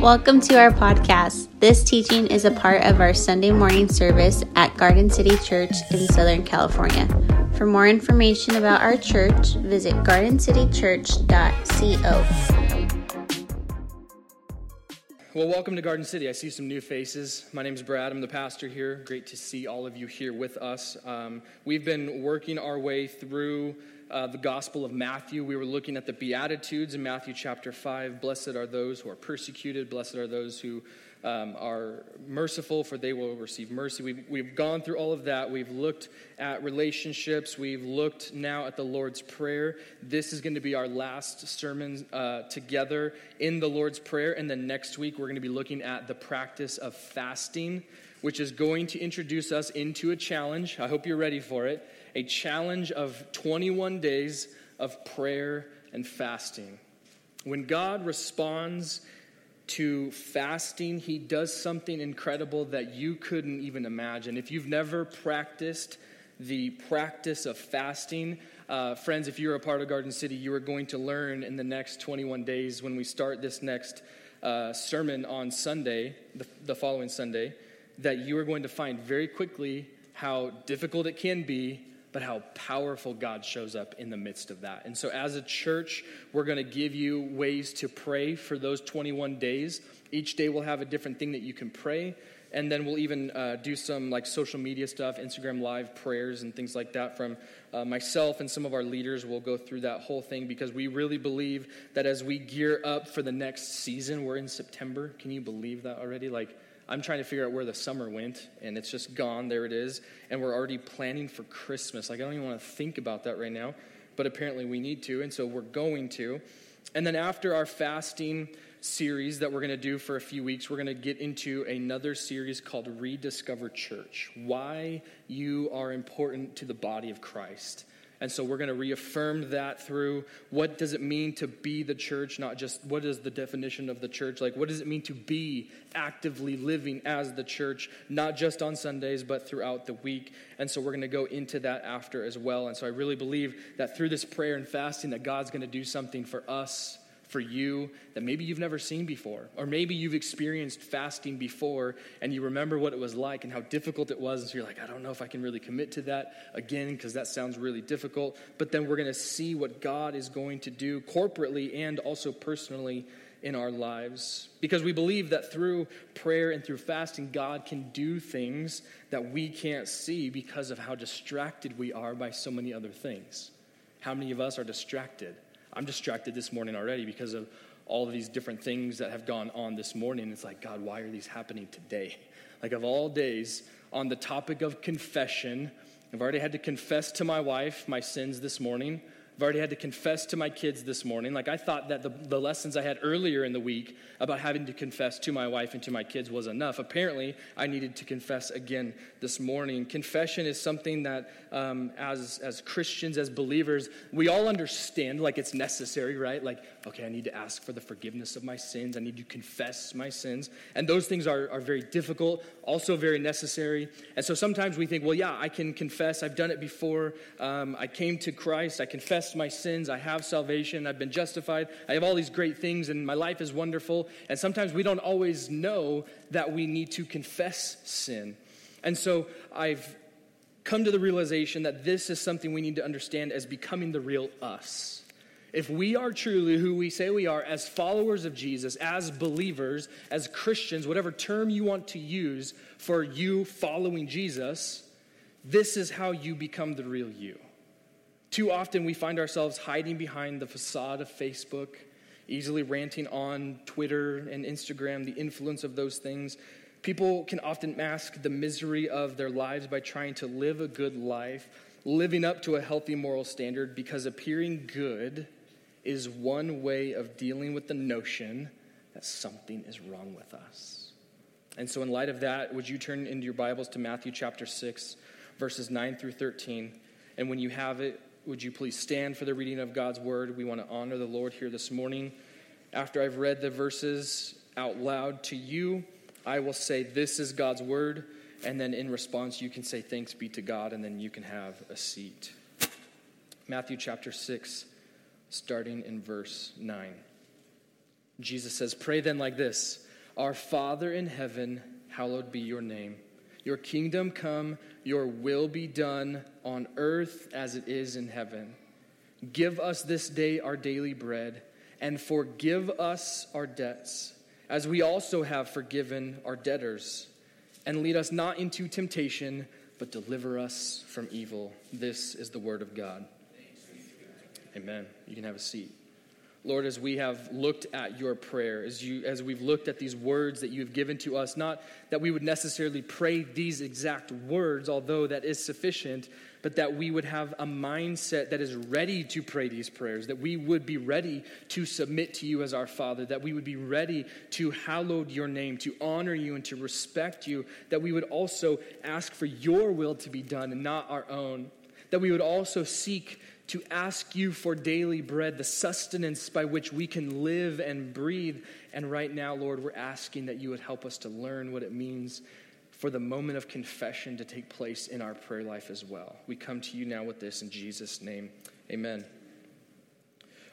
Welcome to our podcast. This teaching is a part of our Sunday morning service at Garden City Church in Southern California. For more information about our church, visit gardencitychurch.co. Well, welcome to Garden City. I see some new faces. My name is Brad. I'm the pastor here. Great to see all of you here with us. Um, we've been working our way through uh, the Gospel of Matthew. We were looking at the Beatitudes in Matthew chapter 5. Blessed are those who are persecuted, blessed are those who um, are merciful, for they will receive mercy. We've, we've gone through all of that. We've looked at relationships. We've looked now at the Lord's Prayer. This is going to be our last sermon uh, together in the Lord's Prayer. And then next week, we're going to be looking at the practice of fasting, which is going to introduce us into a challenge. I hope you're ready for it a challenge of 21 days of prayer and fasting. When God responds to fasting, He does something incredible that you couldn't even imagine. If you've never practiced the practice of fasting, uh, friends, if you're a part of Garden City, you are going to learn in the next 21 days when we start this next uh, sermon on Sunday, the, the following Sunday, that you are going to find very quickly how difficult it can be but how powerful God shows up in the midst of that. And so, as a church, we're going to give you ways to pray for those 21 days. Each day we'll have a different thing that you can pray. And then we'll even uh, do some like social media stuff, Instagram live prayers, and things like that from uh, myself and some of our leaders. We'll go through that whole thing because we really believe that as we gear up for the next season, we're in September. Can you believe that already? Like, I'm trying to figure out where the summer went, and it's just gone. There it is. And we're already planning for Christmas. Like, I don't even want to think about that right now, but apparently we need to, and so we're going to. And then after our fasting series that we're going to do for a few weeks, we're going to get into another series called Rediscover Church Why You Are Important to the Body of Christ. And so we're going to reaffirm that through what does it mean to be the church, not just what is the definition of the church, like what does it mean to be actively living as the church, not just on Sundays, but throughout the week. And so we're going to go into that after as well. And so I really believe that through this prayer and fasting that God's going to do something for us for you that maybe you've never seen before. Or maybe you've experienced fasting before and you remember what it was like and how difficult it was. And so you're like, I don't know if I can really commit to that again because that sounds really difficult. But then we're going to see what God is going to do corporately and also personally in our lives. Because we believe that through prayer and through fasting, God can do things that we can't see because of how distracted we are by so many other things. How many of us are distracted? I'm distracted this morning already because of all of these different things that have gone on this morning. It's like, God, why are these happening today? Like, of all days, on the topic of confession, I've already had to confess to my wife my sins this morning. I've already had to confess to my kids this morning. Like, I thought that the, the lessons I had earlier in the week about having to confess to my wife and to my kids was enough. Apparently, I needed to confess again this morning. Confession is something that, um, as, as Christians, as believers, we all understand like it's necessary, right? Like, okay, I need to ask for the forgiveness of my sins, I need to confess my sins. And those things are, are very difficult, also very necessary. And so sometimes we think, well, yeah, I can confess. I've done it before. Um, I came to Christ, I confessed my sins. I have salvation. I've been justified. I have all these great things, and my life is wonderful. And sometimes we don't always know that we need to confess sin. And so I've come to the realization that this is something we need to understand as becoming the real us. If we are truly who we say we are as followers of Jesus, as believers, as Christians, whatever term you want to use for you following Jesus, this is how you become the real you. Too often we find ourselves hiding behind the facade of Facebook, easily ranting on Twitter and Instagram, the influence of those things. People can often mask the misery of their lives by trying to live a good life, living up to a healthy moral standard, because appearing good is one way of dealing with the notion that something is wrong with us. And so, in light of that, would you turn into your Bibles to Matthew chapter 6, verses 9 through 13? And when you have it, would you please stand for the reading of God's word? We want to honor the Lord here this morning. After I've read the verses out loud to you, I will say, This is God's word. And then in response, you can say, Thanks be to God, and then you can have a seat. Matthew chapter 6, starting in verse 9. Jesus says, Pray then like this Our Father in heaven, hallowed be your name. Your kingdom come, your will be done on earth as it is in heaven. Give us this day our daily bread, and forgive us our debts, as we also have forgiven our debtors. And lead us not into temptation, but deliver us from evil. This is the word of God. Amen. You can have a seat. Lord, as we have looked at your prayer, as, you, as we've looked at these words that you have given to us, not that we would necessarily pray these exact words, although that is sufficient, but that we would have a mindset that is ready to pray these prayers, that we would be ready to submit to you as our Father, that we would be ready to hallow your name, to honor you and to respect you, that we would also ask for your will to be done and not our own, that we would also seek to ask you for daily bread, the sustenance by which we can live and breathe. And right now, Lord, we're asking that you would help us to learn what it means for the moment of confession to take place in our prayer life as well. We come to you now with this in Jesus' name. Amen.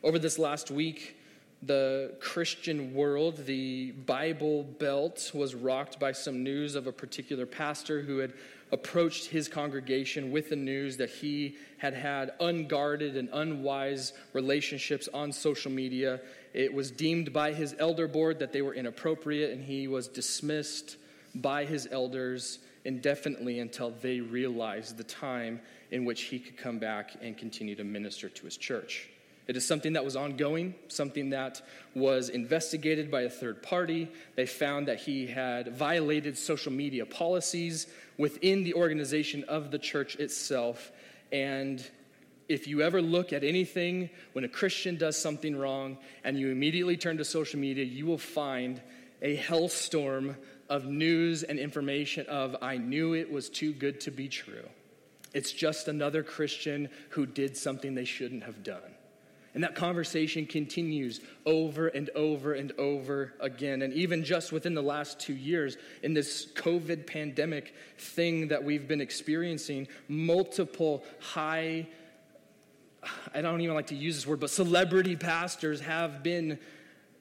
Over this last week, the Christian world, the Bible Belt, was rocked by some news of a particular pastor who had approached his congregation with the news that he had had unguarded and unwise relationships on social media. It was deemed by his elder board that they were inappropriate, and he was dismissed by his elders indefinitely until they realized the time in which he could come back and continue to minister to his church. It is something that was ongoing, something that was investigated by a third party. They found that he had violated social media policies within the organization of the church itself. And if you ever look at anything when a Christian does something wrong and you immediately turn to social media, you will find a hellstorm of news and information of I knew it was too good to be true. It's just another Christian who did something they shouldn't have done. And that conversation continues over and over and over again. And even just within the last two years, in this COVID pandemic thing that we've been experiencing, multiple high, I don't even like to use this word, but celebrity pastors have been.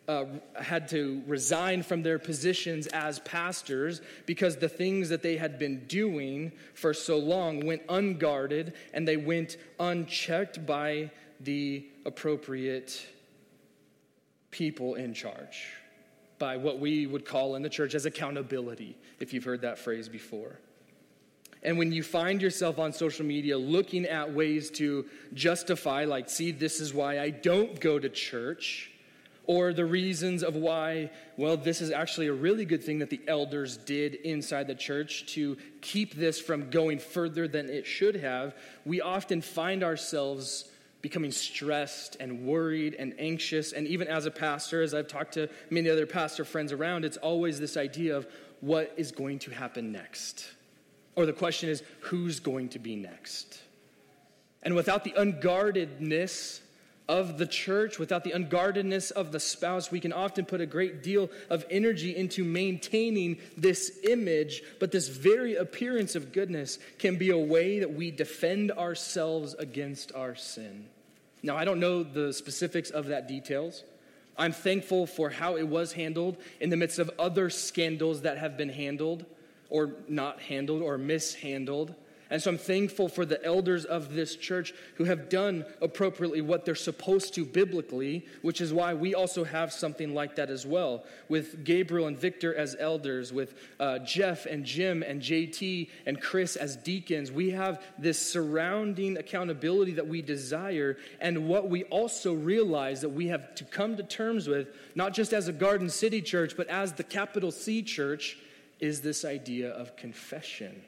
Uh, had to resign from their positions as pastors because the things that they had been doing for so long went unguarded and they went unchecked by the appropriate people in charge by what we would call in the church as accountability, if you've heard that phrase before. And when you find yourself on social media looking at ways to justify, like, see, this is why I don't go to church, or the reasons of why, well, this is actually a really good thing that the elders did inside the church to keep this from going further than it should have, we often find ourselves becoming stressed and worried and anxious. And even as a pastor, as I've talked to many other pastor friends around, it's always this idea of what is going to happen next. Or the question is, who's going to be next? And without the unguardedness of the church, without the unguardedness of the spouse, we can often put a great deal of energy into maintaining this image, but this very appearance of goodness can be a way that we defend ourselves against our sin. Now, I don't know the specifics of that details. I'm thankful for how it was handled in the midst of other scandals that have been handled or not handled or mishandled. And so I'm thankful for the elders of this church who have done appropriately what they're supposed to biblically, which is why we also have something like that as well. With Gabriel and Victor as elders, with uh, Jeff and Jim and JT and Chris as deacons, we have this surrounding accountability that we desire. And what we also realize that we have to come to terms with, not just as a Garden City church, but as the capital C church, is this idea of confession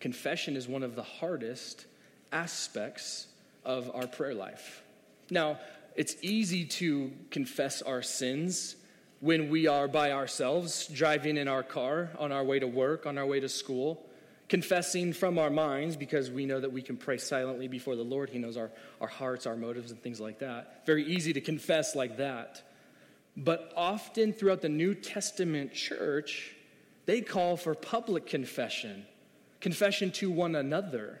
confession is one of the hardest aspects of our prayer life. Now, it's easy to confess our sins when we are by ourselves, driving in our car, on our way to work, on our way to school, confessing from our minds because we know that we can pray silently before the Lord. He knows our, our hearts, our motives, and things like that. Very easy to confess like that. But often throughout the New Testament church, they call for public confession confession to one another.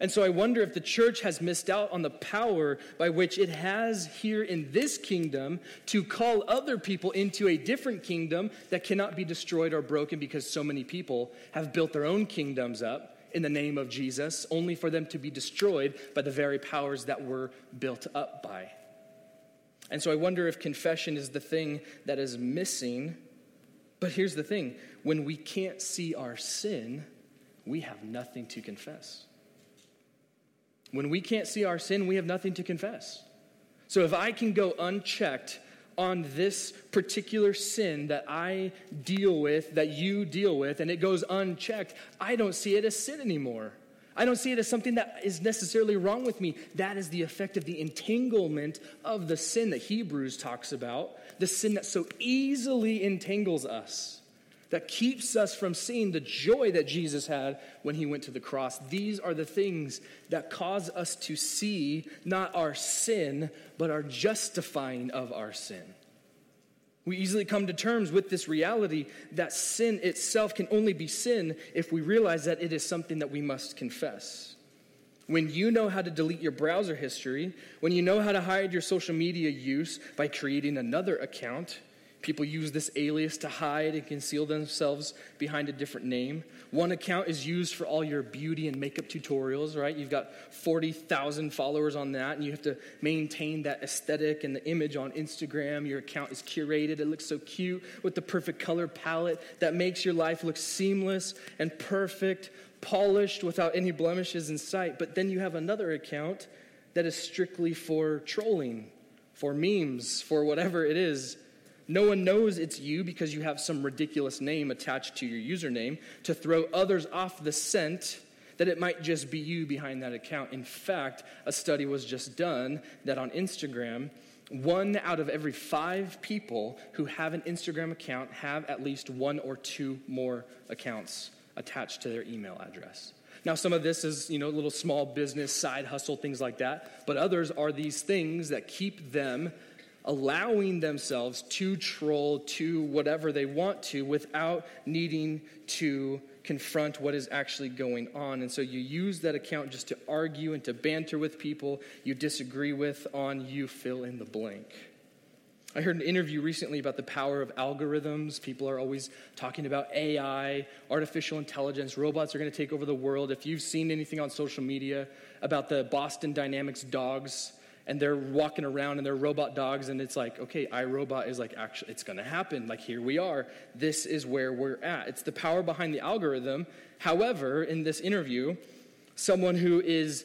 And so I wonder if the church has missed out on the power by which it has here in this kingdom to call other people into a different kingdom that cannot be destroyed or broken because so many people have built their own kingdoms up in the name of Jesus, only for them to be destroyed by the very powers that were built up by. And so I wonder if confession is the thing that is missing. But here's the thing when we can't see our sin, we have nothing to confess. When we can't see our sin, we have nothing to confess. So if I can go unchecked on this particular sin that I deal with, that you deal with, and it goes unchecked, I don't see it as sin anymore. I don't see it as something that is necessarily wrong with me. That is the effect of the entanglement of the sin that Hebrews talks about, the sin that so easily entangles us that keeps us from seeing the joy that Jesus had when he went to the cross. These are the things that cause us to see not our sin, but our justifying of our sin. We easily come to terms with this reality that sin itself can only be sin if we realize that it is something that we must confess. When you know how to delete your browser history, when you know how to hide your social media use by creating another account, People use this alias to hide and conceal themselves behind a different name. One account is used for all your beauty and makeup tutorials, right? You've got 40,000 followers on that, and you have to maintain that aesthetic and the image on Instagram. Your account is curated, it looks so cute with the perfect color palette that makes your life look seamless and perfect, polished without any blemishes in sight. But then you have another account that is strictly for trolling, for memes, for whatever it is no one knows it's you because you have some ridiculous name attached to your username to throw others off the scent that it might just be you behind that account. In fact, a study was just done that on Instagram, one out of every five people who have an Instagram account have at least one or two more accounts attached to their email address. Now, some of this is, you know, little small business, side hustle, things like that, but others are these things that keep them allowing themselves to troll to whatever they want to without needing to confront what is actually going on. And so you use that account just to argue and to banter with people you disagree with on you fill in the blank. I heard an interview recently about the power of algorithms. People are always talking about AI, artificial intelligence, robots are going to take over the world. If you've seen anything on social media about the Boston Dynamics dogs, and they're walking around and they're robot dogs and it's like okay iRobot is like actually it's going to happen. Like here we are. This is where we're at. It's the power behind the algorithm. However in this interview someone who is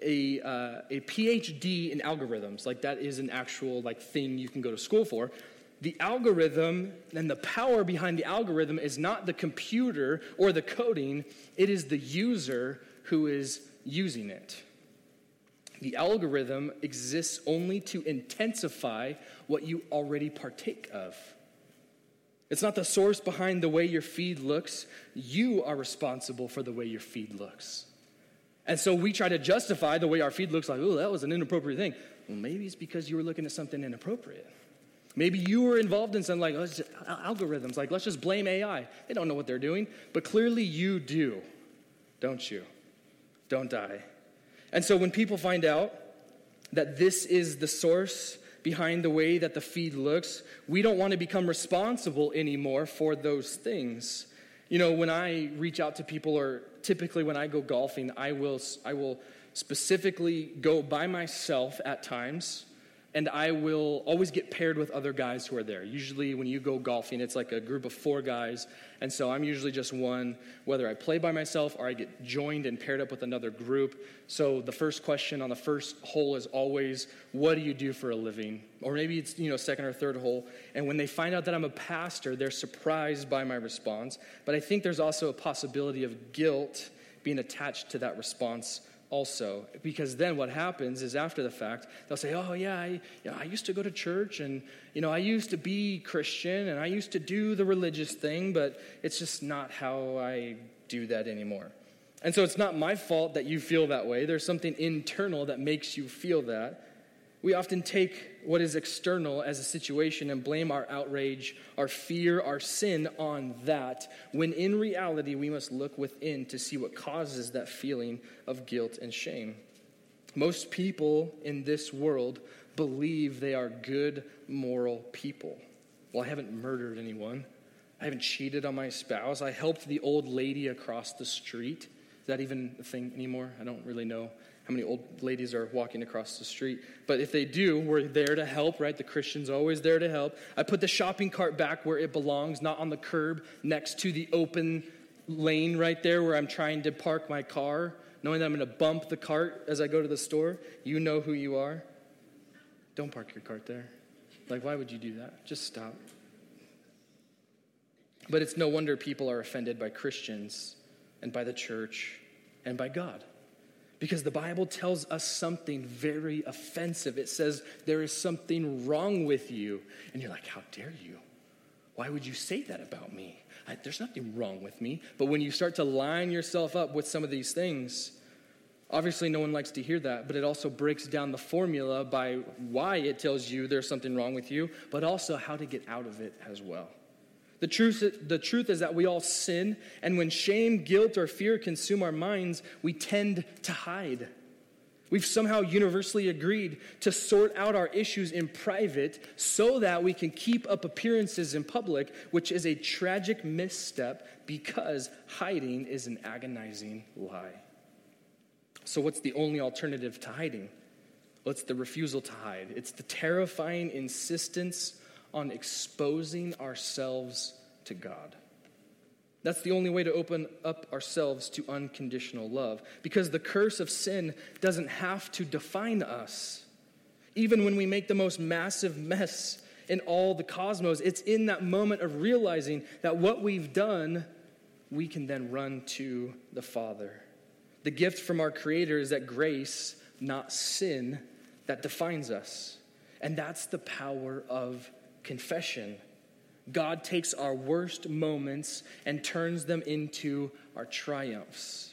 a, uh, a phd in algorithms like that is an actual like thing you can go to school for the algorithm and the power behind the algorithm is not the computer or the coding. It is the user who is using it the algorithm exists only to intensify what you already partake of. It's not the source behind the way your feed looks. You are responsible for the way your feed looks. And so we try to justify the way our feed looks like, oh, that was an inappropriate thing. Well, maybe it's because you were looking at something inappropriate. Maybe you were involved in some like algorithms, like let's just blame AI. They don't know what they're doing, but clearly you do, don't you? Don't die. And so when people find out that this is the source behind the way that the feed looks, we don't want to become responsible anymore for those things. You know, when I reach out to people, or typically when I go golfing, I will, I will specifically go by myself at times and I will always get paired with other guys who are there. Usually, when you go golfing, it's like a group of four guys, and so I'm usually just one, whether I play by myself or I get joined and paired up with another group. So the first question on the first hole is always, "What do you do for a living?" Or maybe it's you know second or third hole. And when they find out that I'm a pastor, they're surprised by my response. But I think there's also a possibility of guilt being attached to that response also because then what happens is after the fact they'll say oh yeah I, you know, I used to go to church and you know i used to be christian and i used to do the religious thing but it's just not how i do that anymore. And so it's not my fault that you feel that way. There's something internal that makes you feel that We often take what is external as a situation and blame our outrage, our fear, our sin on that, when in reality we must look within to see what causes that feeling of guilt and shame. Most people in this world believe they are good, moral people. Well, I haven't murdered anyone. I haven't cheated on my spouse. I helped the old lady across the street. Is that even a thing anymore? I don't really know how many old ladies are walking across the street. But if they do, we're there to help, right? The Christian's always there to help. I put the shopping cart back where it belongs, not on the curb next to the open lane right there where I'm trying to park my car, knowing that I'm going to bump the cart as I go to the store. You know who you are. Don't park your cart there. Like, why would you do that? Just stop. But it's no wonder people are offended by Christians and by the church and by God. Because the Bible tells us something very offensive. It says, There is something wrong with you. And you're like, How dare you? Why would you say that about me? I, there's nothing wrong with me. But when you start to line yourself up with some of these things, obviously no one likes to hear that, but it also breaks down the formula by why it tells you there's something wrong with you, but also how to get out of it as well. The truth, the truth is that we all sin, and when shame, guilt, or fear consume our minds, we tend to hide. We've somehow universally agreed to sort out our issues in private so that we can keep up appearances in public, which is a tragic misstep because hiding is an agonizing lie. So, what's the only alternative to hiding? Well, it's the refusal to hide, it's the terrifying insistence on exposing ourselves to God. That's the only way to open up ourselves to unconditional love because the curse of sin doesn't have to define us. Even when we make the most massive mess in all the cosmos, it's in that moment of realizing that what we've done, we can then run to the Father. The gift from our Creator is that grace, not sin, that defines us. And that's the power of confession. God takes our worst moments and turns them into our triumphs.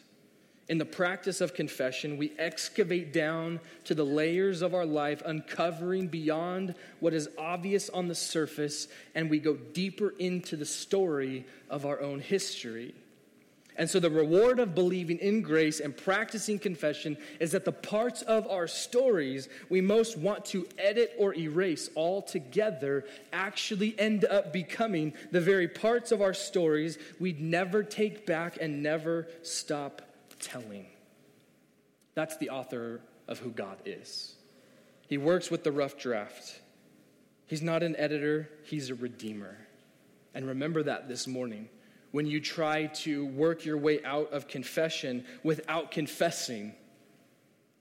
In the practice of confession, we excavate down to the layers of our life, uncovering beyond what is obvious on the surface, and we go deeper into the story of our own history. And so, the reward of believing in grace and practicing confession is that the parts of our stories we most want to edit or erase altogether actually end up becoming the very parts of our stories we'd never take back and never stop telling. That's the author of who God is. He works with the rough draft. He's not an editor, he's a redeemer. And remember that this morning when you try to work your way out of confession without confessing,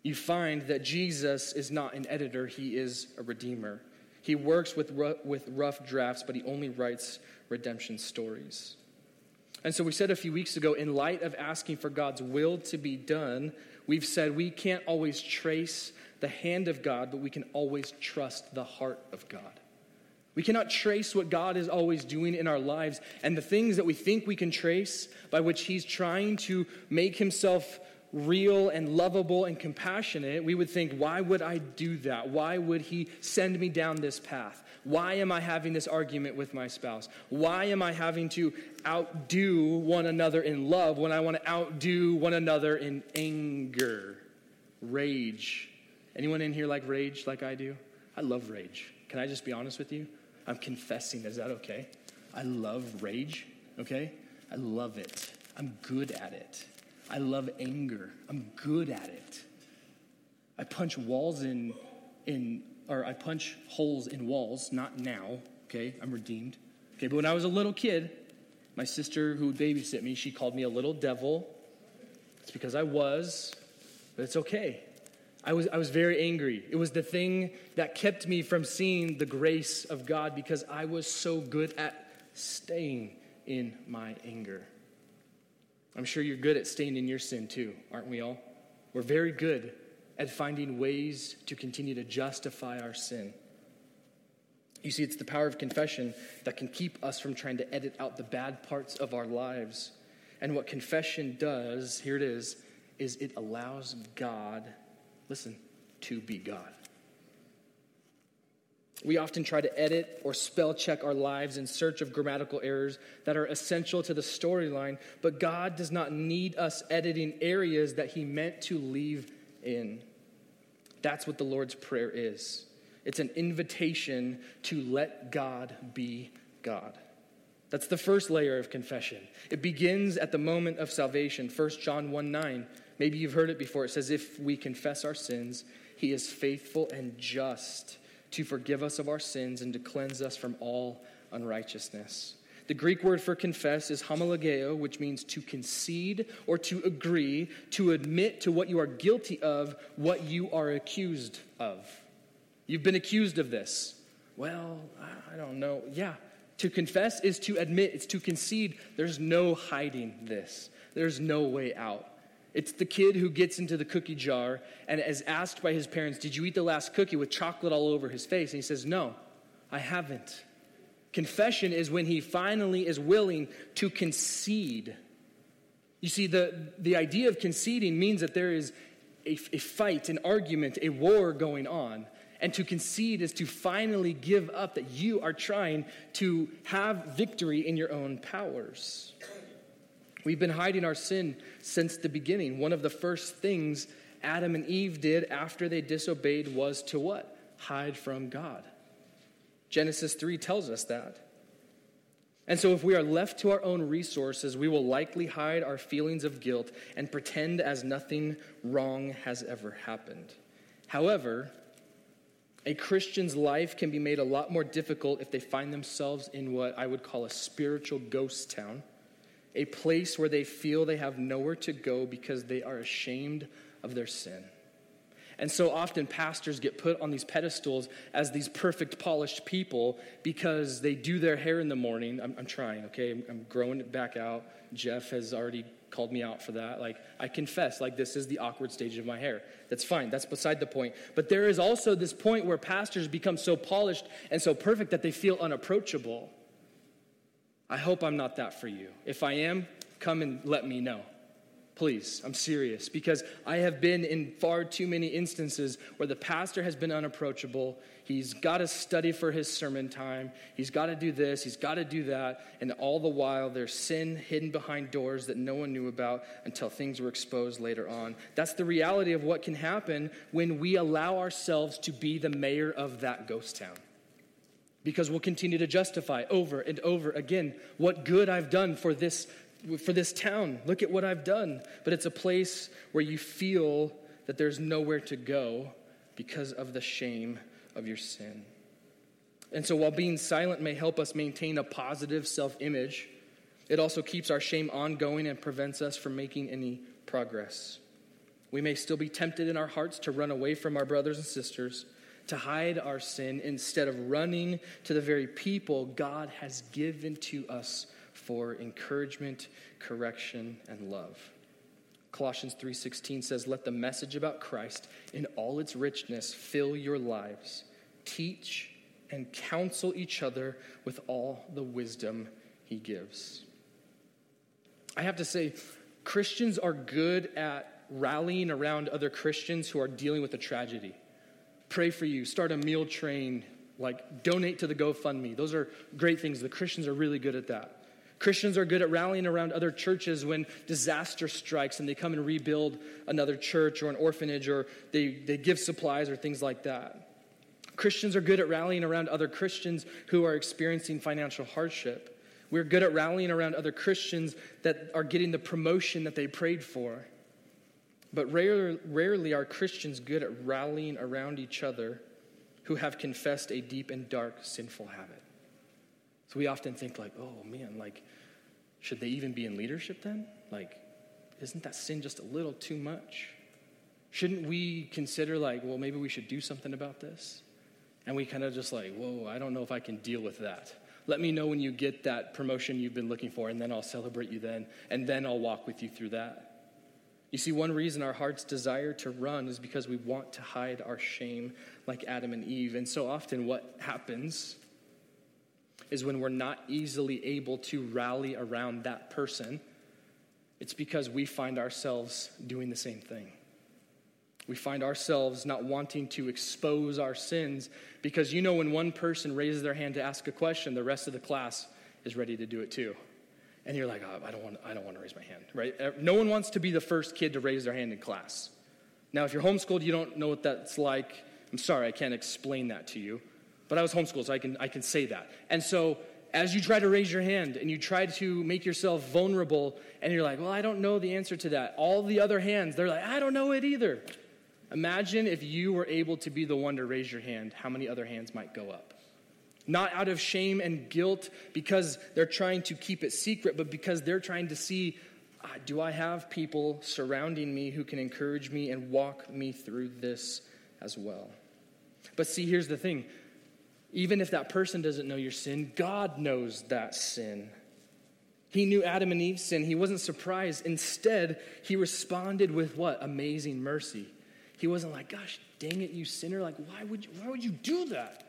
you find that Jesus is not an editor, he is a redeemer. He works with, with rough drafts, but he only writes redemption stories. And so we said a few weeks ago, in light of asking for God's will to be done, we've said we can't always trace the hand of God, but we can always trust the heart of God. We cannot trace what God is always doing in our lives and the things that we think we can trace by which He's trying to make Himself real and lovable and compassionate. We would think, why would I do that? Why would He send me down this path? Why am I having this argument with my spouse? Why am I having to outdo one another in love when I want to outdo one another in anger, rage? Anyone in here like rage like I do? I love rage. Can I just be honest with you? I'm confessing. Is that okay? I love rage, okay? I love it. I'm good at it. I love anger. I'm good at it. I punch walls in, in or I punch holes in walls, not now, okay? I'm redeemed. Okay, but when I was a little kid, my sister who would babysit me, she called me a little devil. It's because I was, but it's okay. I was, I was very angry. It was the thing that kept me from seeing the grace of God because I was so good at staying in my anger. I'm sure you're good at staying in your sin too, aren't we all? We're very good at finding ways to continue to justify our sin. You see, it's the power of confession that can keep us from trying to edit out the bad parts of our lives. And what confession does, here it is, is it allows God listen, to be God. We often try to edit or spell check our lives in search of grammatical errors that are essential to the storyline, but God does not need us editing areas that He meant to leave in. That's what the Lord's Prayer is it's an invitation to let God be God. That's the first layer of confession. It begins at the moment of salvation. 1 John 1 9. Maybe you've heard it before. It says, If we confess our sins, He is faithful and just to forgive us of our sins and to cleanse us from all unrighteousness. The Greek word for confess is homologeo, which means to concede or to agree, to admit to what you are guilty of, what you are accused of. You've been accused of this. Well, I don't know. Yeah. To confess is to admit, it's to concede. There's no hiding this, there's no way out. It's the kid who gets into the cookie jar and is asked by his parents, Did you eat the last cookie with chocolate all over his face? And he says, No, I haven't. Confession is when he finally is willing to concede. You see, the, the idea of conceding means that there is a, a fight, an argument, a war going on. And to concede is to finally give up that you are trying to have victory in your own powers. We've been hiding our sin since the beginning. One of the first things Adam and Eve did after they disobeyed was to what? Hide from God. Genesis 3 tells us that. And so, if we are left to our own resources, we will likely hide our feelings of guilt and pretend as nothing wrong has ever happened. However, a Christian's life can be made a lot more difficult if they find themselves in what I would call a spiritual ghost town a place where they feel they have nowhere to go because they are ashamed of their sin. And so often, pastors get put on these pedestals as these perfect, polished people because they do their hair in the morning. I'm, I'm trying, okay? I'm, I'm growing it back out. Jeff has already called me out for that. Like, I confess, like, this is the awkward stage of my hair. That's fine. That's beside the point. But there is also this point where pastors become so polished and so perfect that they feel unapproachable. I hope I'm not that for you. If I am, come and let me know. Please, I'm serious because I have been in far too many instances where the pastor has been unapproachable. He's got to study for his sermon time. He's got to do this. He's got to do that. And all the while, there's sin hidden behind doors that no one knew about until things were exposed later on. That's the reality of what can happen when we allow ourselves to be the mayor of that ghost town because we'll continue to justify over and over again what good I've done for this for this town. Look at what I've done. But it's a place where you feel that there's nowhere to go because of the shame of your sin. And so while being silent may help us maintain a positive self-image, it also keeps our shame ongoing and prevents us from making any progress. We may still be tempted in our hearts to run away from our brothers and sisters, to hide our sin instead of running to the very people God has given to us for encouragement, correction, and love. Colossians 3:16 says, "Let the message about Christ in all its richness fill your lives. Teach and counsel each other with all the wisdom he gives." I have to say, Christians are good at rallying around other Christians who are dealing with a tragedy pray for you, start a meal train, like donate to the GoFundMe. Those are great things. The Christians are really good at that. Christians are good at rallying around other churches when disaster strikes and they come and rebuild another church or an orphanage or they, they give supplies or things like that. Christians are good at rallying around other Christians who are experiencing financial hardship. We're good at rallying around other Christians that are getting the promotion that they prayed for. But rare, rarely are Christians good at rallying around each other who have confessed a deep and dark sinful habit. So we often think, like, oh man, like, should they even be in leadership then? Like, isn't that sin just a little too much? Shouldn't we consider, like, well, maybe we should do something about this? And we kind of just like, whoa, I don't know if I can deal with that. Let me know when you get that promotion you've been looking for, and then I'll celebrate you then, and then I'll walk with you through that. You see, one reason our hearts desire to run is because we want to hide our shame like Adam and Eve. And so often, what happens is when we're not easily able to rally around that person, it's because we find ourselves doing the same thing. We find ourselves not wanting to expose our sins because you know when one person raises their hand to ask a question, the rest of the class is ready to do it too. And you're like, oh, I, don't want, I don't want to raise my hand, right? No one wants to be the first kid to raise their hand in class. Now, if you're homeschooled, you don't know what that's like. I'm sorry, I can't explain that to you. But I was homeschooled, so I can, I can say that. And so as you try to raise your hand and you try to make yourself vulnerable and you're like, well, I don't know the answer to that. All the other hands, they're like, I don't know it either. Imagine if you were able to be the one to raise your hand, how many other hands might go up? Not out of shame and guilt because they're trying to keep it secret, but because they're trying to see ah, do I have people surrounding me who can encourage me and walk me through this as well? But see, here's the thing even if that person doesn't know your sin, God knows that sin. He knew Adam and Eve's sin. He wasn't surprised. Instead, he responded with what? Amazing mercy. He wasn't like, gosh, dang it, you sinner. Like, why would you, why would you do that?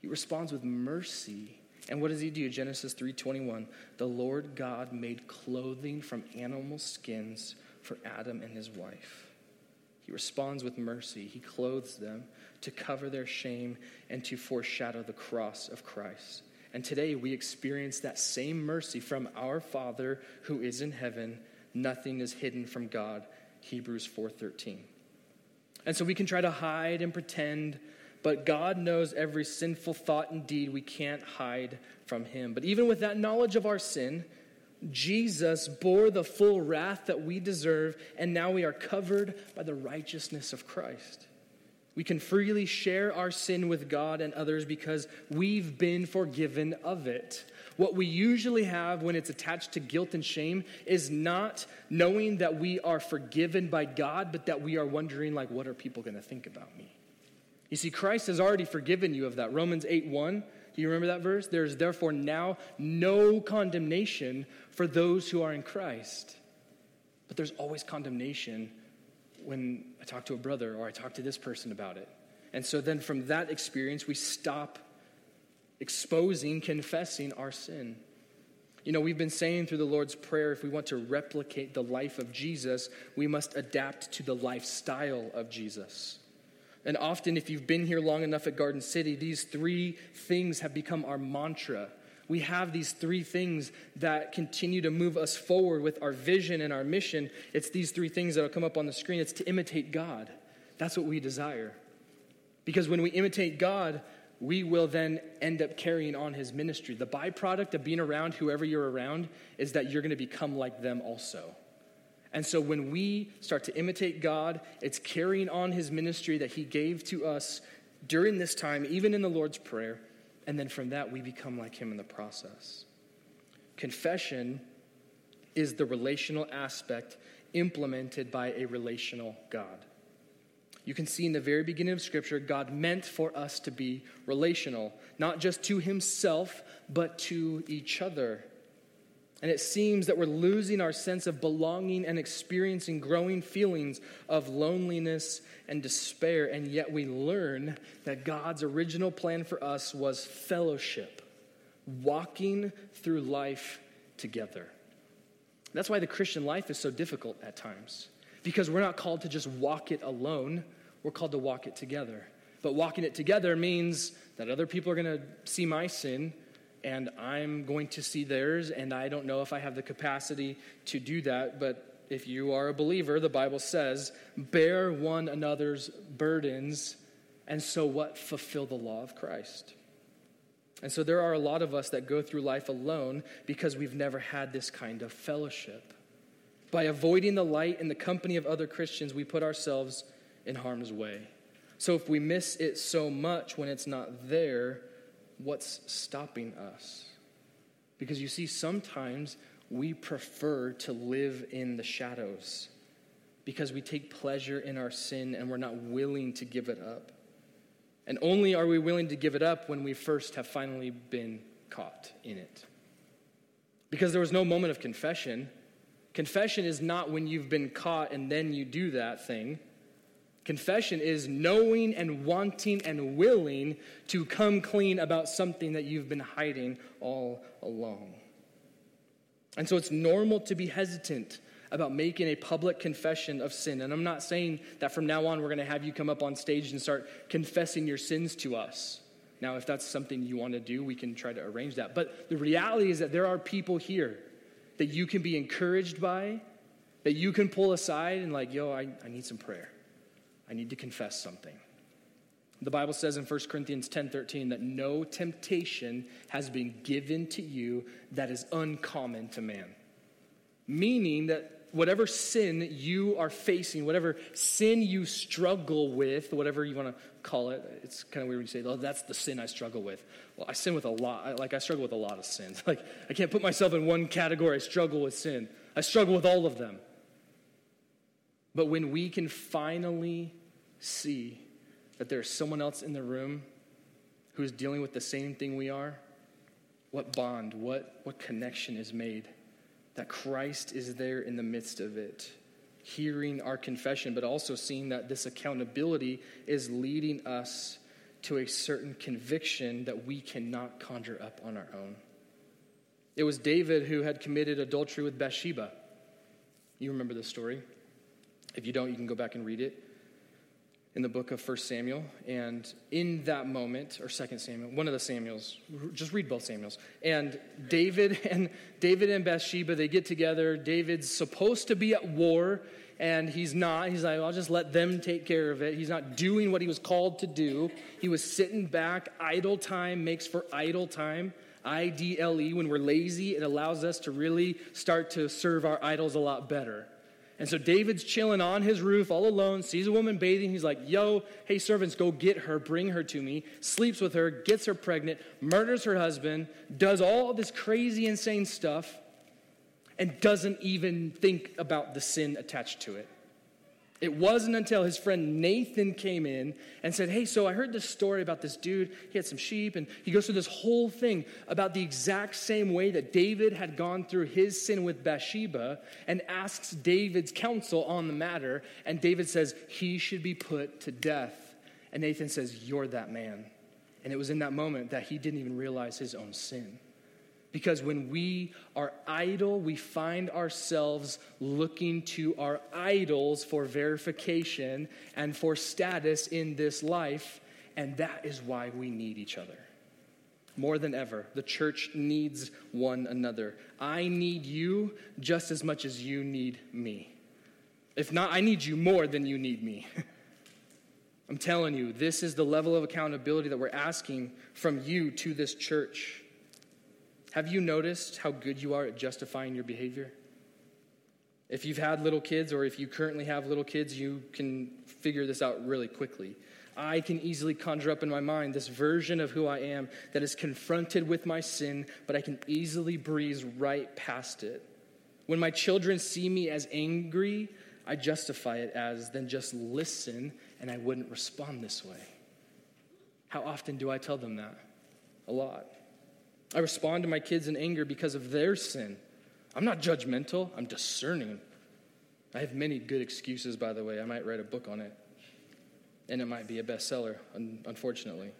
He responds with mercy. And what does he do? Genesis 3:21. The Lord God made clothing from animal skins for Adam and his wife. He responds with mercy. He clothes them to cover their shame and to foreshadow the cross of Christ. And today we experience that same mercy from our Father who is in heaven. Nothing is hidden from God. Hebrews 4:13. And so we can try to hide and pretend, but God knows every sinful thought and deed we can't hide from him. But even with that knowledge of our sin, Jesus bore the full wrath that we deserve, and now we are covered by the righteousness of Christ. We can freely share our sin with God and others because we've been forgiven of it. What we usually have when it's attached to guilt and shame is not knowing that we are forgiven by God, but that we are wondering, like, what are people going to think about me? You see, Christ has already forgiven you of that. Romans 8 1. Do you remember that verse? There is therefore now no condemnation for those who are in Christ. But there's always condemnation when I talk to a brother or I talk to this person about it. And so then from that experience, we stop exposing, confessing our sin. You know, we've been saying through the Lord's Prayer if we want to replicate the life of Jesus, we must adapt to the lifestyle of Jesus. And often, if you've been here long enough at Garden City, these three things have become our mantra we have these three things that continue to move us forward with our vision and our mission. It's these three things that will come up on the screen. It's to imitate God. That's what we desire. Because when we imitate God, we will then end up carrying on his ministry. The byproduct of being around whoever you're around is that you're going to become like them also. And so when we start to imitate God, it's carrying on his ministry that he gave to us during this time, even in the Lord's Prayer. And then from that, we become like him in the process. Confession is the relational aspect implemented by a relational God. You can see in the very beginning of Scripture, God meant for us to be relational, not just to Himself, but to each other. And it seems that we're losing our sense of belonging and experiencing growing feelings of loneliness and despair. And yet we learn that God's original plan for us was fellowship, walking through life together. That's why the Christian life is so difficult at times, because we're not called to just walk it alone, we're called to walk it together. But walking it together means that other people are going to see my sin and I'm going to see theirs, and I don't know if I have the capacity to do that, but if you are a believer, the Bible says, bear one another's burdens, and so what? Fulfill the law of Christ. And so there are a lot of us that go through life alone because we've never had this kind of fellowship. By avoiding the light and the company of other Christians, we put ourselves in harm's way. So if we miss it so much when it's not there, what's stopping us. Because you see, sometimes we prefer to live in the shadows because we take pleasure in our sin and we're not willing to give it up. And only are we willing to give it up when we first have finally been caught in it. Because there was no moment of confession. Confession is not when you've been caught and then you do that thing. Confession is knowing and wanting and willing to come clean about something that you've been hiding all along. And so it's normal to be hesitant about making a public confession of sin. And I'm not saying that from now on we're going to have you come up on stage and start confessing your sins to us. Now, if that's something you want to do, we can try to arrange that. But the reality is that there are people here that you can be encouraged by, that you can pull aside and, like, yo, I, I need some prayer. I need to confess something. The Bible says in 1 Corinthians 10:13 that no temptation has been given to you that is uncommon to man. Meaning that whatever sin you are facing, whatever sin you struggle with, whatever you want to call it, it's kind of weird when you say, oh, that's the sin I struggle with. Well, I sin with a lot. Like, I struggle with a lot of sins. Like, I can't put myself in one category. I struggle with sin. I struggle with all of them. But when we can finally see that there's someone else in the room who's dealing with the same thing we are, what bond, what, what connection is made? That Christ is there in the midst of it, hearing our confession, but also seeing that this accountability is leading us to a certain conviction that we cannot conjure up on our own. It was David who had committed adultery with Bathsheba. You remember the story. If you don't, you can go back and read it in the book of 1 Samuel. And in that moment, or 2 Samuel, one of the Samuels, just read both Samuels. And David and David and Bathsheba, they get together. David's supposed to be at war, and he's not. He's like, I'll just let them take care of it. He's not doing what he was called to do. He was sitting back. Idle time makes for idle time. I D L E. When we're lazy, it allows us to really start to serve our idols a lot better. And so David's chilling on his roof all alone, sees a woman bathing. He's like, Yo, hey, servants, go get her, bring her to me. Sleeps with her, gets her pregnant, murders her husband, does all this crazy, insane stuff, and doesn't even think about the sin attached to it. It wasn't until his friend Nathan came in and said, Hey, so I heard this story about this dude. He had some sheep, and he goes through this whole thing about the exact same way that David had gone through his sin with Bathsheba and asks David's counsel on the matter. And David says, He should be put to death. And Nathan says, You're that man. And it was in that moment that he didn't even realize his own sin. Because when we are idle, we find ourselves looking to our idols for verification and for status in this life, and that is why we need each other. More than ever, the church needs one another. I need you just as much as you need me. If not, I need you more than you need me. I'm telling you, this is the level of accountability that we're asking from you to this church. Have you noticed how good you are at justifying your behavior? If you've had little kids or if you currently have little kids, you can figure this out really quickly. I can easily conjure up in my mind this version of who I am that is confronted with my sin, but I can easily breeze right past it. When my children see me as angry, I justify it as then just listen and I wouldn't respond this way. How often do I tell them that? A lot. I respond to my kids in anger because of their sin. I'm not judgmental, I'm discerning. I have many good excuses, by the way. I might write a book on it. And it might be a bestseller, unfortunately.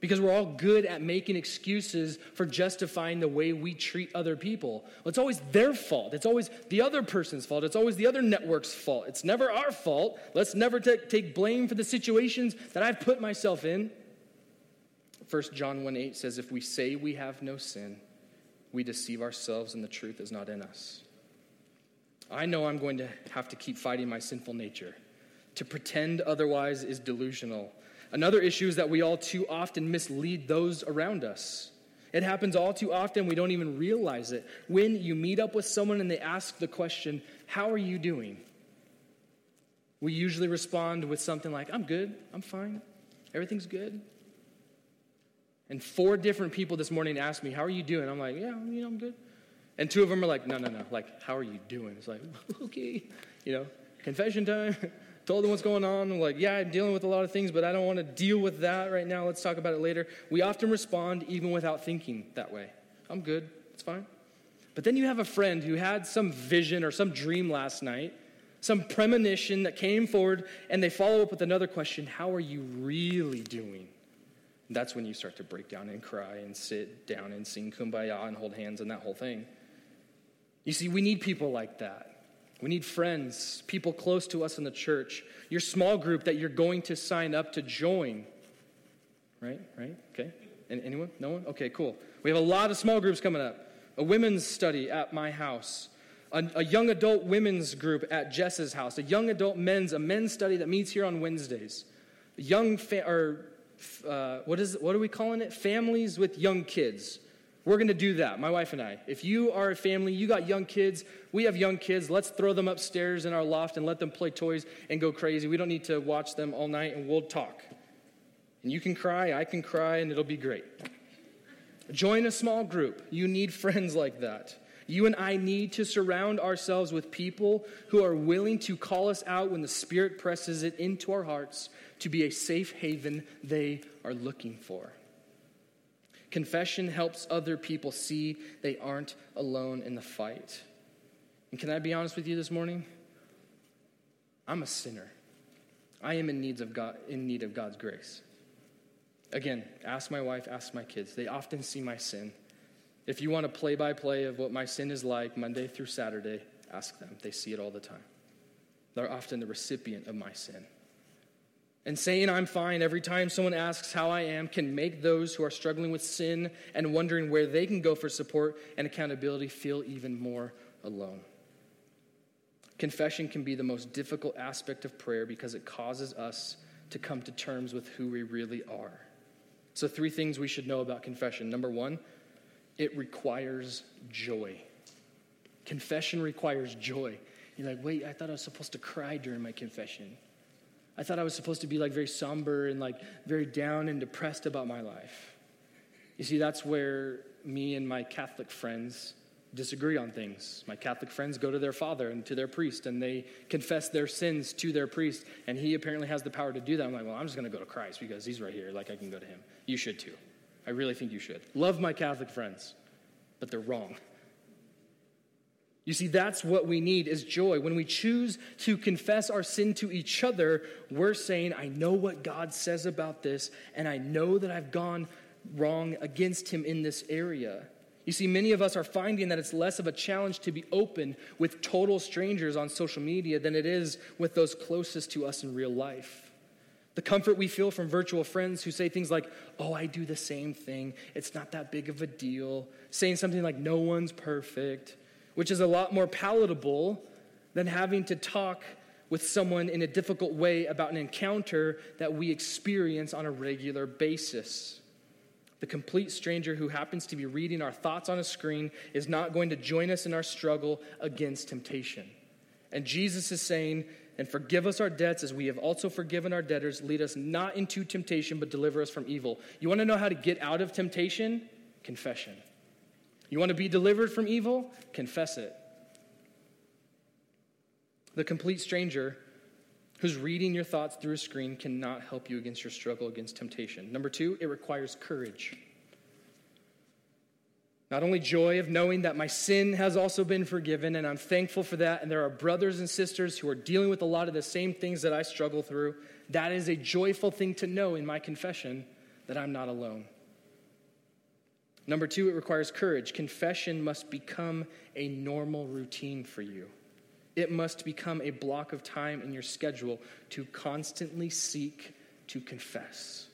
Because we're all good at making excuses for justifying the way we treat other people. Well, it's always their fault. It's always the other person's fault. It's always the other network's fault. It's never our fault. Let's never t- take blame for the situations that I've put myself in. 1 John 1 8 says, If we say we have no sin, we deceive ourselves and the truth is not in us. I know I'm going to have to keep fighting my sinful nature. To pretend otherwise is delusional. Another issue is that we all too often mislead those around us. It happens all too often, we don't even realize it. When you meet up with someone and they ask the question, How are you doing? We usually respond with something like, I'm good, I'm fine, everything's good. And four different people this morning asked me, How are you doing? I'm like, Yeah, you know, I'm good. And two of them are like, No, no, no. Like, how are you doing? It's like, Okay, you know, confession time. Told them what's going on. I'm like, Yeah, I'm dealing with a lot of things, but I don't want to deal with that right now. Let's talk about it later. We often respond even without thinking that way. I'm good. It's fine. But then you have a friend who had some vision or some dream last night, some premonition that came forward, and they follow up with another question How are you really doing? That's when you start to break down and cry and sit down and sing kumbaya and hold hands and that whole thing. You see, we need people like that. We need friends, people close to us in the church, your small group that you're going to sign up to join. Right? Right? Okay. And anyone? No one? Okay, cool. We have a lot of small groups coming up. A women's study at my house, a, a young adult women's group at Jess's house, a young adult men's, a men's study that meets here on Wednesdays, a young, fa- or uh, what, is, what are we calling it? Families with young kids. We're going to do that, my wife and I. If you are a family, you got young kids, we have young kids, let's throw them upstairs in our loft and let them play toys and go crazy. We don't need to watch them all night and we'll talk. And you can cry, I can cry, and it'll be great. Join a small group. You need friends like that. You and I need to surround ourselves with people who are willing to call us out when the Spirit presses it into our hearts to be a safe haven they are looking for. Confession helps other people see they aren't alone in the fight. And can I be honest with you this morning? I'm a sinner. I am in, needs of God, in need of God's grace. Again, ask my wife, ask my kids. They often see my sin. If you want a play by play of what my sin is like Monday through Saturday, ask them. They see it all the time. They're often the recipient of my sin. And saying I'm fine every time someone asks how I am can make those who are struggling with sin and wondering where they can go for support and accountability feel even more alone. Confession can be the most difficult aspect of prayer because it causes us to come to terms with who we really are. So, three things we should know about confession. Number one, it requires joy. Confession requires joy. You're like, wait, I thought I was supposed to cry during my confession. I thought I was supposed to be like very somber and like very down and depressed about my life. You see, that's where me and my Catholic friends disagree on things. My Catholic friends go to their father and to their priest and they confess their sins to their priest, and he apparently has the power to do that. I'm like, well, I'm just going to go to Christ because he's right here. Like, I can go to him. You should too. I really think you should. Love my Catholic friends, but they're wrong. You see, that's what we need is joy. When we choose to confess our sin to each other, we're saying, I know what God says about this, and I know that I've gone wrong against him in this area. You see, many of us are finding that it's less of a challenge to be open with total strangers on social media than it is with those closest to us in real life. The comfort we feel from virtual friends who say things like, Oh, I do the same thing. It's not that big of a deal. Saying something like, No one's perfect which is a lot more palatable than having to talk with someone in a difficult way about an encounter that we experience on a regular basis. The complete stranger who happens to be reading our thoughts on a screen is not going to join us in our struggle against temptation. And Jesus is saying, and forgive us our debts as we have also forgiven our debtors. Lead us not into temptation, but deliver us from evil. You want to know how to get out of temptation? Confession. You want to be delivered from evil? Confess it. The complete stranger who's reading your thoughts through a screen cannot help you against your struggle against temptation. Number two, it requires courage. Not only joy of knowing that my sin has also been forgiven, and I'm thankful for that, and there are brothers and sisters who are dealing with a lot of the same things that I struggle through. That is a joyful thing to know in my confession that I'm not alone. Number two, it requires courage. Confession must become a normal routine for you. It must become a block of time in your schedule to constantly seek to confess.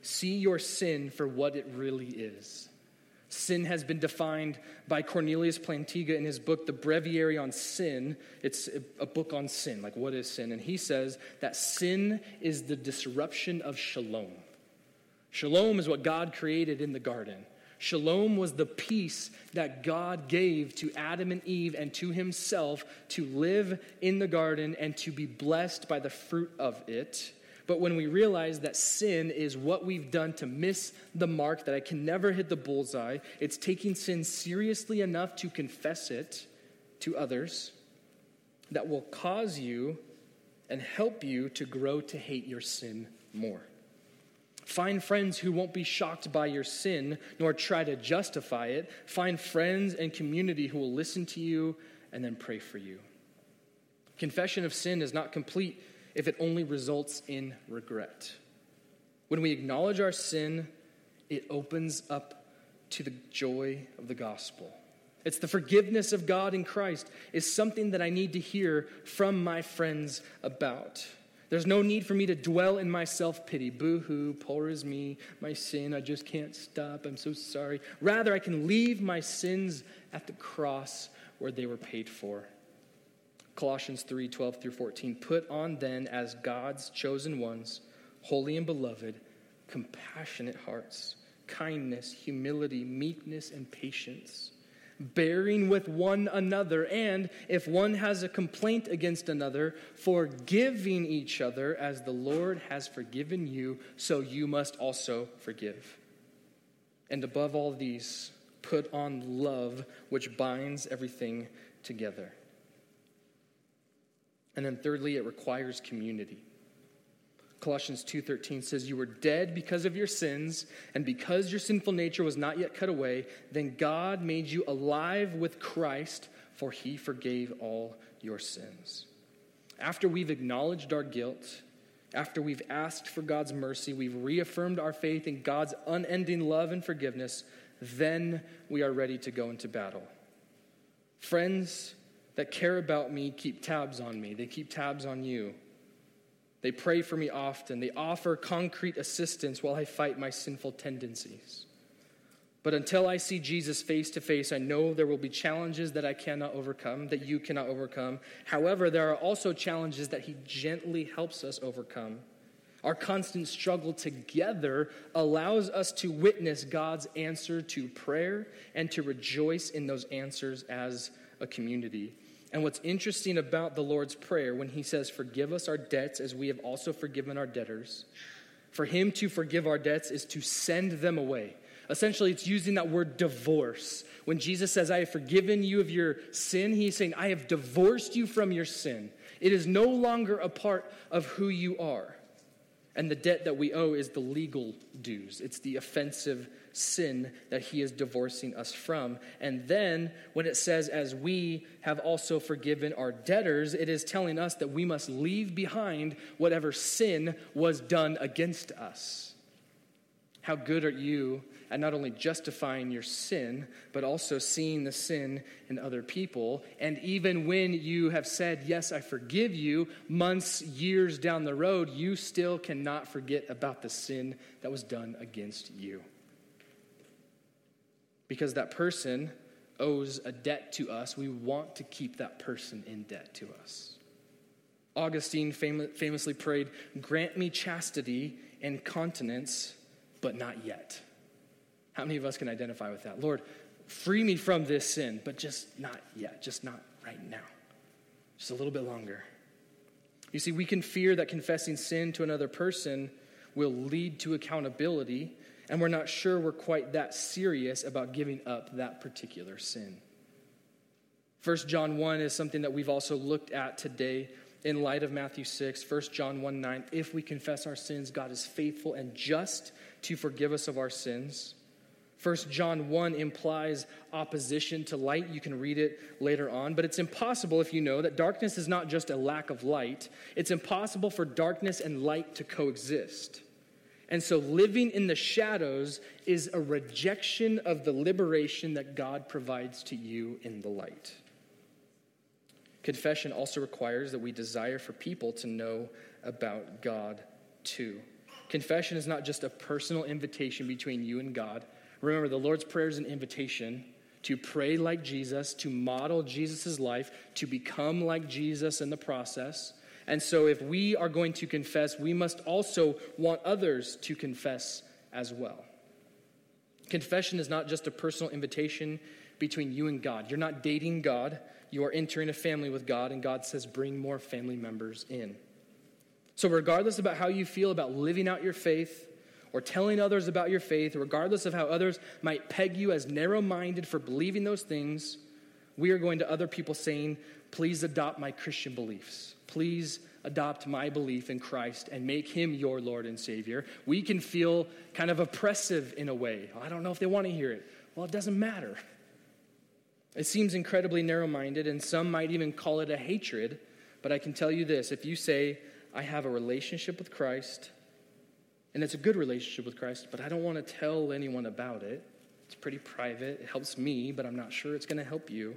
See your sin for what it really is. Sin has been defined by Cornelius Plantinga in his book, The Breviary on Sin. It's a book on sin, like what is sin? And he says that sin is the disruption of shalom. Shalom is what God created in the garden. Shalom was the peace that God gave to Adam and Eve and to himself to live in the garden and to be blessed by the fruit of it. But when we realize that sin is what we've done to miss the mark, that I can never hit the bullseye, it's taking sin seriously enough to confess it to others that will cause you and help you to grow to hate your sin more. Find friends who won't be shocked by your sin nor try to justify it. Find friends and community who will listen to you and then pray for you. Confession of sin is not complete if it only results in regret. When we acknowledge our sin, it opens up to the joy of the gospel. It's the forgiveness of God in Christ is something that I need to hear from my friends about. There's no need for me to dwell in my self pity. Boo hoo, poor is me, my sin, I just can't stop, I'm so sorry. Rather, I can leave my sins at the cross where they were paid for. Colossians 3 12 through 14. Put on then as God's chosen ones, holy and beloved, compassionate hearts, kindness, humility, meekness, and patience bearing with one another, and if one has a complaint against another, forgiving each other as the Lord has forgiven you, so you must also forgive. And above all these, put on love, which binds everything together. And then thirdly, it requires community. Colossians 2:13 says you were dead because of your sins and because your sinful nature was not yet cut away then God made you alive with Christ for he forgave all your sins. After we've acknowledged our guilt, after we've asked for God's mercy, we've reaffirmed our faith in God's unending love and forgiveness, then we are ready to go into battle. Friends that care about me keep tabs on me. They keep tabs on you. They pray for me often. They offer concrete assistance while I fight my sinful tendencies. But until I see Jesus face to face, I know there will be challenges that I cannot overcome, that you cannot overcome. However, there are also challenges that He gently helps us overcome. Our constant struggle together allows us to witness God's answer to prayer and to rejoice in those answers as a community. And what's interesting about the Lord's Prayer when he says, Forgive us our debts as we have also forgiven our debtors, for him to forgive our debts is to send them away. Essentially, it's using that word divorce. When Jesus says, I have forgiven you of your sin, he's saying, I have divorced you from your sin. It is no longer a part of who you are. And the debt that we owe is the legal dues, it's the offensive sin that he is divorcing us from. And then when it says, as we have also forgiven our debtors, it is telling us that we must leave behind whatever sin was done against us. How good are you at not only justifying your sin, but also seeing the sin in other people? And even when you have said, Yes, I forgive you, months, years down the road, you still cannot forget about the sin that was done against you because that person owes a debt to us, we want to keep that person in debt to us. Augustine famously prayed, Grant me chastity and continence, but not yet. How many of us can identify with that? Lord, free me from this sin, but just not yet, just not right now. Just a little bit longer. You see, we can fear that confessing sin to another person will lead to accountability and we're not sure we're quite that serious about giving up that particular sin. 1 John 1 is something that we've also looked at today in light of Matthew 6. 1 John 1 9. If we confess our sins, God is faithful and just to forgive us of our sins. 1 John 1 implies opposition to light. You can read it later on. But it's impossible if you know that darkness is not just a lack of light, it's impossible for darkness and light to coexist. And so living in the shadows is a rejection of the liberation that God provides to you in the light. Confession also requires that we desire for people to know about God too. Confession is not just a personal invitation between you and God. Remember, the Lord's Prayer is an invitation to pray like Jesus, to model Jesus' life, to become like Jesus in the process. And so, if we are going to confess, we must also want others to confess as well. Confession is not just a personal invitation between you and God. You're not dating God, you are entering a family with God, and God says, bring more family members in. So, regardless about how you feel about living out your faith or telling others about your faith, regardless of how others might peg you as narrow minded for believing those things, we are going to other people saying, please adopt my Christian beliefs. Please adopt my belief in Christ and make him your Lord and Savior. We can feel kind of oppressive in a way. I don't know if they want to hear it. Well, it doesn't matter. It seems incredibly narrow minded, and some might even call it a hatred. But I can tell you this if you say, I have a relationship with Christ, and it's a good relationship with Christ, but I don't want to tell anyone about it, It's pretty private. It helps me, but I'm not sure it's going to help you.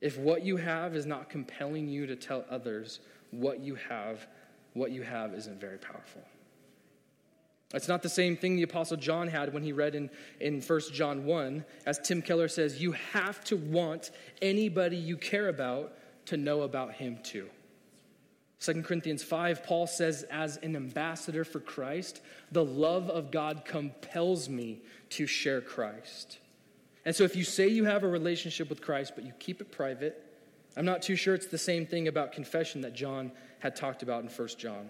If what you have is not compelling you to tell others what you have, what you have isn't very powerful. It's not the same thing the Apostle John had when he read in, in 1 John 1. As Tim Keller says, you have to want anybody you care about to know about him too. 2 Corinthians 5, Paul says, as an ambassador for Christ, the love of God compels me to share Christ. And so if you say you have a relationship with Christ, but you keep it private, I'm not too sure it's the same thing about confession that John had talked about in 1 John.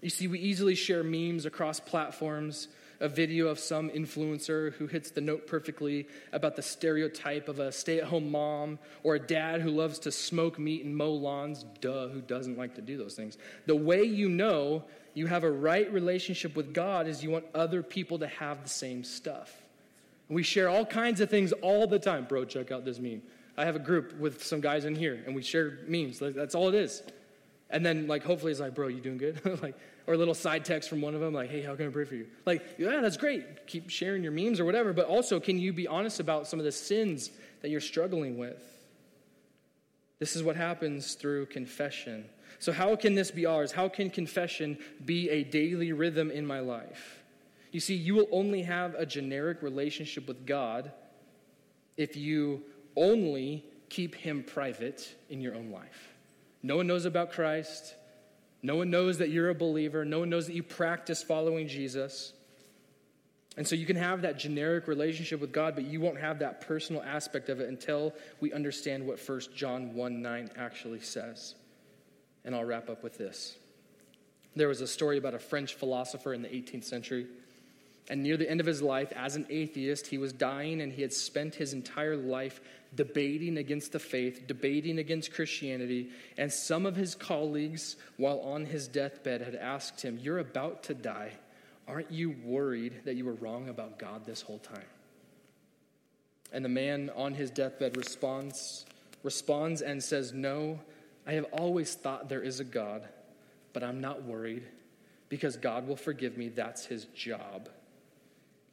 You see, we easily share memes across platforms, a video of some influencer who hits the note perfectly about the stereotype of a stay at home mom or a dad who loves to smoke meat and mow lawns. Duh, who doesn't like to do those things? The way you know you have a right relationship with God is you want other people to have the same stuff. We share all kinds of things all the time. Bro, check out this meme. I have a group with some guys in here, and we share memes. That's all it is. And then, like, hopefully it's like, bro, you doing good? like, or a little side text from one of them, like, hey, how can I pray for you? Like, yeah, that's great. Keep sharing your memes or whatever. But also, can you be honest about some of the sins that you're struggling with? This is what happens through confession. So, how can this be ours? How can confession be a daily rhythm in my life? You see, you will only have a generic relationship with God if you only keep Him private in your own life. No one knows about Christ. No one knows that you're a believer. No one knows that you practice following Jesus. And so you can have that generic relationship with God, but you won't have that personal aspect of it until we understand what 1 John 1 9 actually says. And I'll wrap up with this. There was a story about a French philosopher in the 18th century and near the end of his life, as an atheist, he was dying and he had spent his entire life debating against the faith, debating against Christianity. And some of his colleagues, while on his deathbed, had asked him, You're about to die. Aren't you worried that you were wrong about God this whole time? And the man on his deathbed responds, responds and says, No, I have always thought there is a God, but I'm not worried because God will forgive me. That's his job.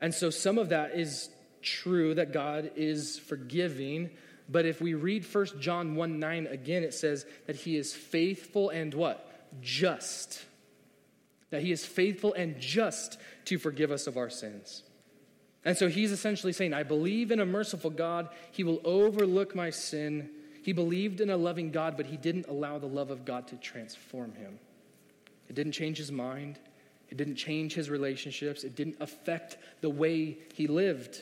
And so some of that is true that God is forgiving. But if we read 1 John 1 9 again, it says that he is faithful and what? Just. That he is faithful and just to forgive us of our sins. And so he's essentially saying, I believe in a merciful God. He will overlook my sin. He believed in a loving God, but he didn't allow the love of God to transform him. It didn't change his mind. It didn't change his relationships. It didn't affect the way he lived.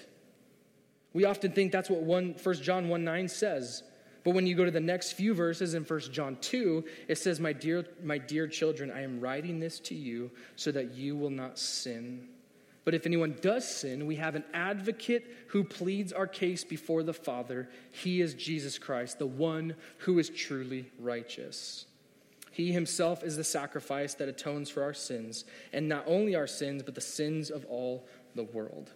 We often think that's what 1, 1 John 1 9 says. But when you go to the next few verses in 1 John 2, it says, my dear, my dear children, I am writing this to you so that you will not sin. But if anyone does sin, we have an advocate who pleads our case before the Father. He is Jesus Christ, the one who is truly righteous. He himself is the sacrifice that atones for our sins, and not only our sins, but the sins of all the world.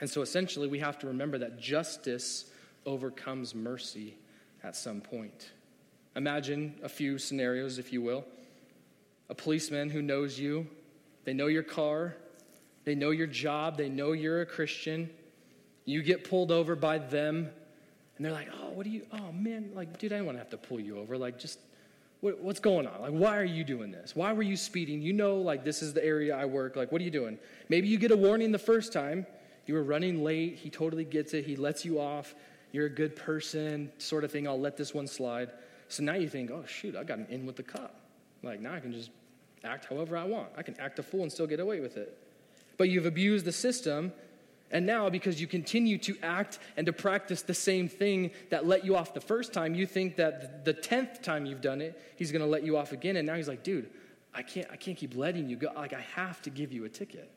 And so essentially, we have to remember that justice overcomes mercy at some point. Imagine a few scenarios, if you will. A policeman who knows you, they know your car, they know your job, they know you're a Christian. You get pulled over by them, and they're like, oh, what do you, oh man, like, dude, I don't want to have to pull you over. Like, just what, what's going on? Like, why are you doing this? Why were you speeding? You know, like, this is the area I work. Like, what are you doing? Maybe you get a warning the first time. You were running late. He totally gets it. He lets you off. You're a good person, sort of thing. I'll let this one slide. So now you think, oh, shoot, I got an in with the cop. Like, now I can just act however I want. I can act a fool and still get away with it. But you've abused the system and now, because you continue to act and to practice the same thing that let you off the first time, you think that the tenth time you've done it, he's going to let you off again. And now he's like, dude, I can't, I can't keep letting you go. Like, I have to give you a ticket.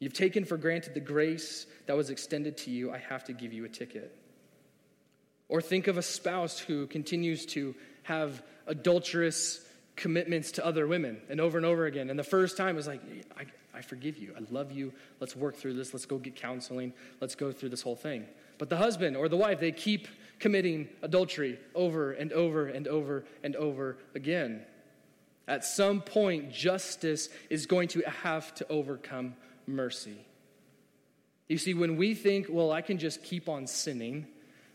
You've taken for granted the grace that was extended to you. I have to give you a ticket. Or think of a spouse who continues to have adulterous commitments to other women and over and over again. And the first time was like, I, I forgive you. I love you. Let's work through this. Let's go get counseling. Let's go through this whole thing. But the husband or the wife, they keep committing adultery over and over and over and over again. At some point, justice is going to have to overcome mercy. You see, when we think, well, I can just keep on sinning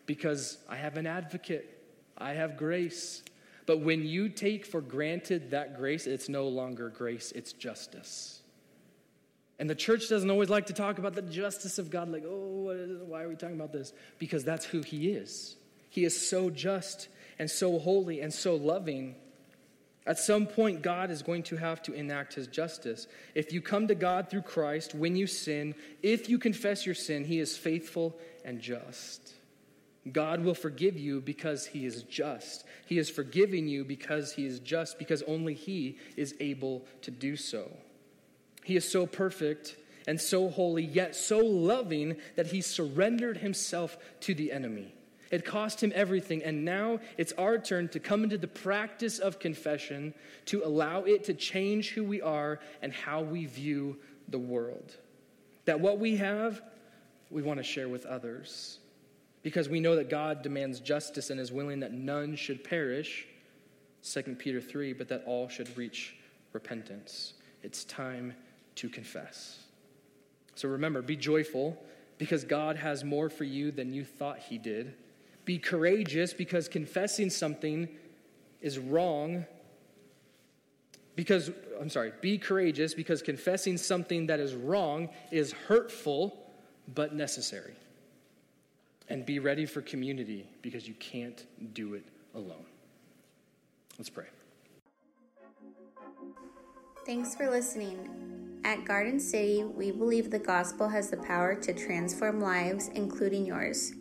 because I have an advocate, I have grace. But when you take for granted that grace, it's no longer grace, it's justice. And the church doesn't always like to talk about the justice of God, like, oh, why are we talking about this? Because that's who He is. He is so just and so holy and so loving. At some point, God is going to have to enact his justice. If you come to God through Christ when you sin, if you confess your sin, he is faithful and just. God will forgive you because he is just. He is forgiving you because he is just, because only he is able to do so. He is so perfect and so holy, yet so loving that he surrendered himself to the enemy. It cost him everything, and now it's our turn to come into the practice of confession, to allow it to change who we are and how we view the world. That what we have, we want to share with others. Because we know that God demands justice and is willing that none should perish, 2 Peter 3, but that all should reach repentance. It's time to confess. So remember, be joyful because God has more for you than you thought He did. Be courageous because confessing something is wrong. Because, I'm sorry, be courageous because confessing something that is wrong is hurtful but necessary. And be ready for community because you can't do it alone. Let's pray. Thanks for listening. At Garden City, we believe the gospel has the power to transform lives, including yours.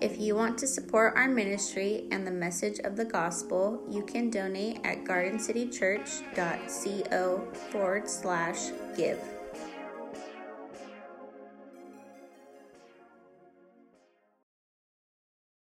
If you want to support our ministry and the message of the gospel, you can donate at gardencitychurch.co forward slash give.